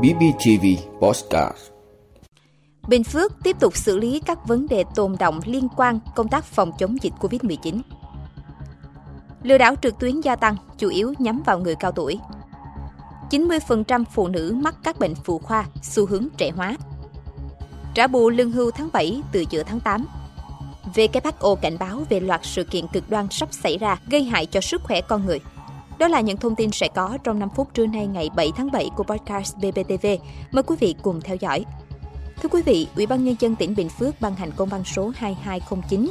BBTV Postcard Bình Phước tiếp tục xử lý các vấn đề tồn động liên quan công tác phòng chống dịch COVID-19. Lừa đảo trực tuyến gia tăng, chủ yếu nhắm vào người cao tuổi. 90% phụ nữ mắc các bệnh phụ khoa, xu hướng trẻ hóa. Trả bù lương hưu tháng 7 từ giữa tháng 8. WHO cảnh báo về loạt sự kiện cực đoan sắp xảy ra gây hại cho sức khỏe con người. Đó là những thông tin sẽ có trong 5 phút trưa nay ngày 7 tháng 7 của podcast BBTV. Mời quý vị cùng theo dõi. Thưa quý vị, Ủy ban nhân dân tỉnh Bình Phước ban hành công văn số 2209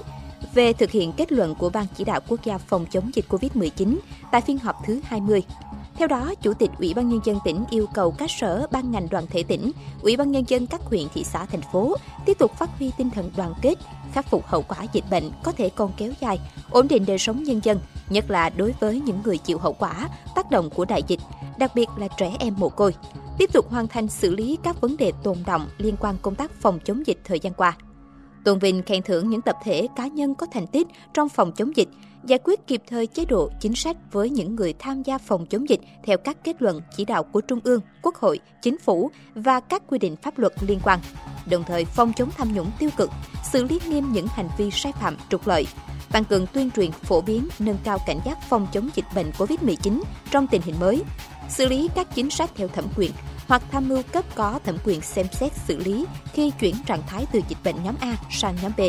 về thực hiện kết luận của Ban chỉ đạo quốc gia phòng chống dịch COVID-19 tại phiên họp thứ 20 theo đó, Chủ tịch Ủy ban Nhân dân tỉnh yêu cầu các sở, ban ngành đoàn thể tỉnh, Ủy ban Nhân dân các huyện, thị xã, thành phố tiếp tục phát huy tinh thần đoàn kết, khắc phục hậu quả dịch bệnh có thể còn kéo dài, ổn định đời sống nhân dân, nhất là đối với những người chịu hậu quả, tác động của đại dịch, đặc biệt là trẻ em mồ côi. Tiếp tục hoàn thành xử lý các vấn đề tồn động liên quan công tác phòng chống dịch thời gian qua tôn vinh khen thưởng những tập thể cá nhân có thành tích trong phòng chống dịch, giải quyết kịp thời chế độ chính sách với những người tham gia phòng chống dịch theo các kết luận chỉ đạo của Trung ương, Quốc hội, Chính phủ và các quy định pháp luật liên quan, đồng thời phòng chống tham nhũng tiêu cực, xử lý nghiêm những hành vi sai phạm trục lợi, tăng cường tuyên truyền phổ biến, nâng cao cảnh giác phòng chống dịch bệnh COVID-19 trong tình hình mới, xử lý các chính sách theo thẩm quyền, hoặc tham mưu cấp có thẩm quyền xem xét xử lý khi chuyển trạng thái từ dịch bệnh nhóm A sang nhóm B.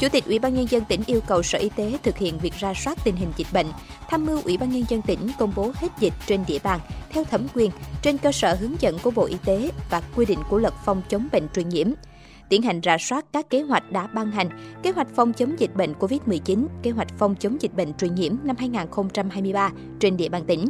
Chủ tịch Ủy ban nhân dân tỉnh yêu cầu Sở Y tế thực hiện việc ra soát tình hình dịch bệnh, tham mưu Ủy ban nhân dân tỉnh công bố hết dịch trên địa bàn theo thẩm quyền trên cơ sở hướng dẫn của Bộ Y tế và quy định của luật phòng chống bệnh truyền nhiễm tiến hành rà soát các kế hoạch đã ban hành, kế hoạch phòng chống dịch bệnh COVID-19, kế hoạch phòng chống dịch bệnh truyền nhiễm năm 2023 trên địa bàn tỉnh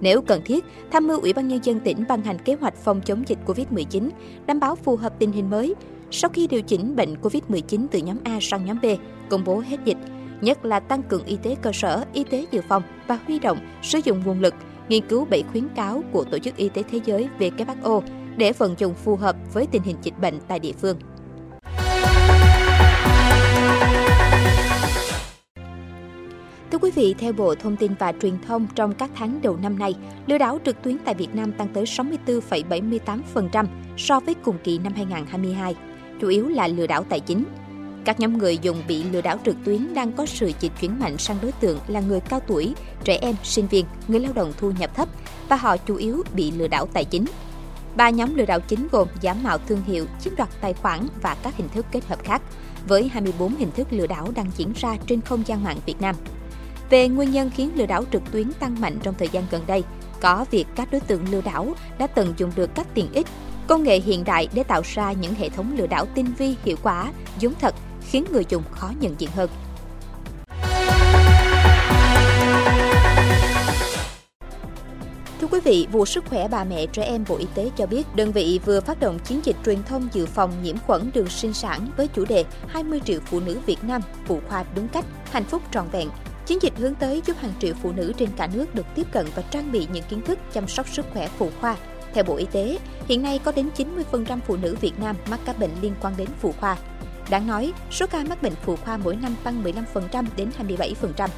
nếu cần thiết, tham mưu Ủy ban Nhân dân tỉnh ban hành kế hoạch phòng chống dịch COVID-19, đảm bảo phù hợp tình hình mới. Sau khi điều chỉnh bệnh COVID-19 từ nhóm A sang nhóm B, công bố hết dịch, nhất là tăng cường y tế cơ sở, y tế dự phòng và huy động, sử dụng nguồn lực, nghiên cứu bảy khuyến cáo của Tổ chức Y tế Thế giới WHO để vận dụng phù hợp với tình hình dịch bệnh tại địa phương. Thưa quý vị, theo Bộ Thông tin và Truyền thông, trong các tháng đầu năm nay, lừa đảo trực tuyến tại Việt Nam tăng tới 64,78% so với cùng kỳ năm 2022, chủ yếu là lừa đảo tài chính. Các nhóm người dùng bị lừa đảo trực tuyến đang có sự dịch chuyển mạnh sang đối tượng là người cao tuổi, trẻ em, sinh viên, người lao động thu nhập thấp và họ chủ yếu bị lừa đảo tài chính. Ba nhóm lừa đảo chính gồm giả mạo thương hiệu, chiếm đoạt tài khoản và các hình thức kết hợp khác, với 24 hình thức lừa đảo đang diễn ra trên không gian mạng Việt Nam. Về nguyên nhân khiến lừa đảo trực tuyến tăng mạnh trong thời gian gần đây, có việc các đối tượng lừa đảo đã tận dụng được các tiện ích, công nghệ hiện đại để tạo ra những hệ thống lừa đảo tinh vi, hiệu quả, giống thật, khiến người dùng khó nhận diện hơn. Thưa quý vị, vụ sức khỏe bà mẹ trẻ em Bộ Y tế cho biết, đơn vị vừa phát động chiến dịch truyền thông dự phòng nhiễm khuẩn đường sinh sản với chủ đề 20 triệu phụ nữ Việt Nam phụ khoa đúng cách, hạnh phúc trọn vẹn Chiến dịch hướng tới giúp hàng triệu phụ nữ trên cả nước được tiếp cận và trang bị những kiến thức chăm sóc sức khỏe phụ khoa. Theo Bộ Y tế, hiện nay có đến 90% phụ nữ Việt Nam mắc các bệnh liên quan đến phụ khoa. Đáng nói, số ca mắc bệnh phụ khoa mỗi năm tăng 15% đến 27%.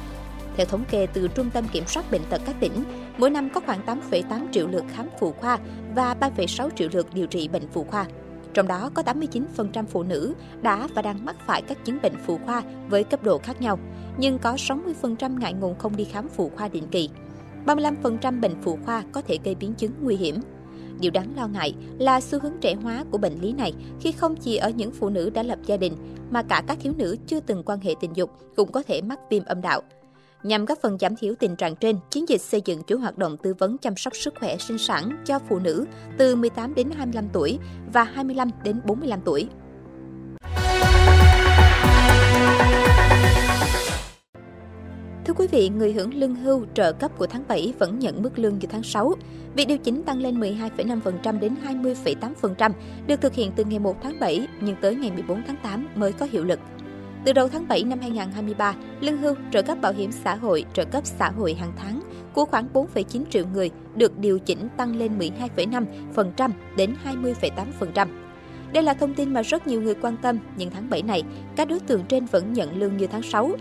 Theo thống kê từ Trung tâm Kiểm soát Bệnh tật các tỉnh, mỗi năm có khoảng 8,8 triệu lượt khám phụ khoa và 3,6 triệu lượt điều trị bệnh phụ khoa. Trong đó có 89% phụ nữ đã và đang mắc phải các chứng bệnh phụ khoa với cấp độ khác nhau, nhưng có 60% ngại ngùng không đi khám phụ khoa định kỳ. 35% bệnh phụ khoa có thể gây biến chứng nguy hiểm. Điều đáng lo ngại là xu hướng trẻ hóa của bệnh lý này khi không chỉ ở những phụ nữ đã lập gia đình mà cả các thiếu nữ chưa từng quan hệ tình dục cũng có thể mắc viêm âm đạo. Nhằm góp phần giảm thiểu tình trạng trên, chiến dịch xây dựng chuỗi hoạt động tư vấn chăm sóc sức khỏe sinh sản cho phụ nữ từ 18 đến 25 tuổi và 25 đến 45 tuổi. Thưa quý vị, người hưởng lương hưu trợ cấp của tháng 7 vẫn nhận mức lương như tháng 6. Việc điều chỉnh tăng lên 12,5% đến 20,8% được thực hiện từ ngày 1 tháng 7 nhưng tới ngày 14 tháng 8 mới có hiệu lực. Từ đầu tháng 7 năm 2023, lương hưu, trợ cấp bảo hiểm xã hội, trợ cấp xã hội hàng tháng của khoảng 4,9 triệu người được điều chỉnh tăng lên 12,5% đến 20,8%. Đây là thông tin mà rất nhiều người quan tâm, nhưng tháng 7 này, các đối tượng trên vẫn nhận lương như tháng 6.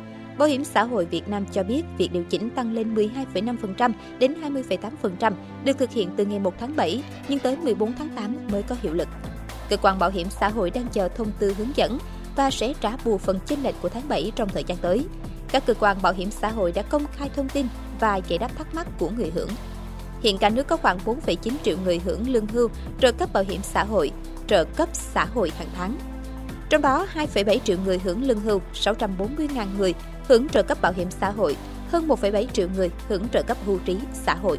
Bảo hiểm xã hội Việt Nam cho biết việc điều chỉnh tăng lên 12,5% đến 20,8% được thực hiện từ ngày 1 tháng 7, nhưng tới 14 tháng 8 mới có hiệu lực. Cơ quan Bảo hiểm xã hội đang chờ thông tư hướng dẫn và sẽ trả bù phần chênh lệch của tháng 7 trong thời gian tới. Các cơ quan bảo hiểm xã hội đã công khai thông tin và giải đáp thắc mắc của người hưởng. Hiện cả nước có khoảng 4,9 triệu người hưởng lương hưu, trợ cấp bảo hiểm xã hội, trợ cấp xã hội hàng tháng. Trong đó, 2,7 triệu người hưởng lương hưu, 640.000 người hưởng trợ cấp bảo hiểm xã hội, hơn 1,7 triệu người hưởng trợ cấp hưu trí xã hội.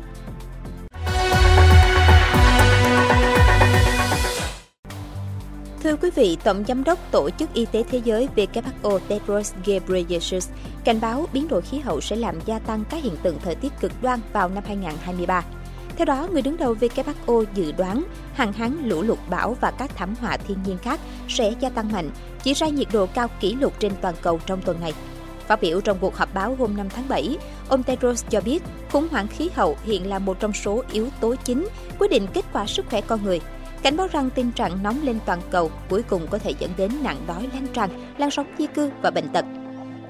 Thưa quý vị, Tổng Giám đốc Tổ chức Y tế Thế giới WHO Tedros Ghebreyesus cảnh báo biến đổi khí hậu sẽ làm gia tăng các hiện tượng thời tiết cực đoan vào năm 2023. Theo đó, người đứng đầu WHO dự đoán hạn hán, lũ lụt, bão và các thảm họa thiên nhiên khác sẽ gia tăng mạnh, chỉ ra nhiệt độ cao kỷ lục trên toàn cầu trong tuần này. Phát biểu trong cuộc họp báo hôm 5 tháng 7, ông Tedros cho biết khủng hoảng khí hậu hiện là một trong số yếu tố chính quyết định kết quả sức khỏe con người – cảnh báo rằng tình trạng nóng lên toàn cầu cuối cùng có thể dẫn đến nạn đói lan tràn, lan sóng di cư và bệnh tật.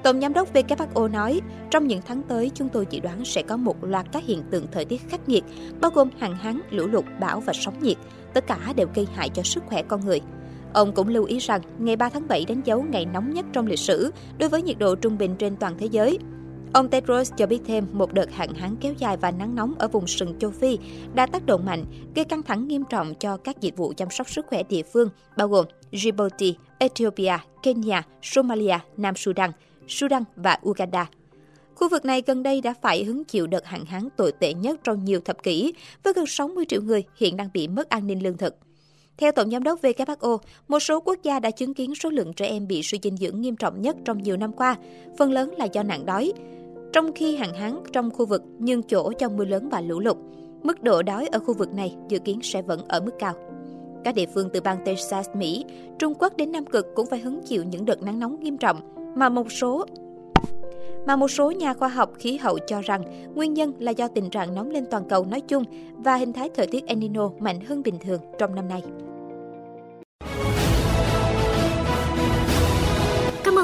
Tổng giám đốc WHO nói, trong những tháng tới chúng tôi dự đoán sẽ có một loạt các hiện tượng thời tiết khắc nghiệt, bao gồm hạn hán, lũ lụt, bão và sóng nhiệt. Tất cả đều gây hại cho sức khỏe con người. Ông cũng lưu ý rằng, ngày 3 tháng 7 đánh dấu ngày nóng nhất trong lịch sử đối với nhiệt độ trung bình trên toàn thế giới. Ông Tedros cho biết thêm một đợt hạn hán kéo dài và nắng nóng ở vùng sừng châu Phi đã tác động mạnh, gây căng thẳng nghiêm trọng cho các dịch vụ chăm sóc sức khỏe địa phương, bao gồm Djibouti, Ethiopia, Kenya, Somalia, Nam Sudan, Sudan và Uganda. Khu vực này gần đây đã phải hứng chịu đợt hạn hán tồi tệ nhất trong nhiều thập kỷ, với gần 60 triệu người hiện đang bị mất an ninh lương thực. Theo Tổng Giám đốc WHO, một số quốc gia đã chứng kiến số lượng trẻ em bị suy dinh dưỡng nghiêm trọng nhất trong nhiều năm qua, phần lớn là do nạn đói trong khi hạn hán trong khu vực nhường chỗ cho mưa lớn và lũ lụt. Mức độ đói ở khu vực này dự kiến sẽ vẫn ở mức cao. Các địa phương từ bang Texas, Mỹ, Trung Quốc đến Nam Cực cũng phải hứng chịu những đợt nắng nóng nghiêm trọng mà một số mà một số nhà khoa học khí hậu cho rằng nguyên nhân là do tình trạng nóng lên toàn cầu nói chung và hình thái thời tiết El Nino mạnh hơn bình thường trong năm nay.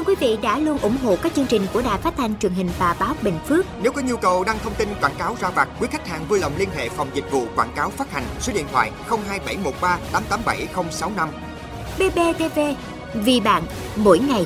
ơn quý vị đã luôn ủng hộ các chương trình của Đài Phát thanh truyền hình và báo Bình Phước. Nếu có nhu cầu đăng thông tin quảng cáo ra vặt, quý khách hàng vui lòng liên hệ phòng dịch vụ quảng cáo phát hành số điện thoại 02713 887065. BBTV, vì bạn, mỗi ngày.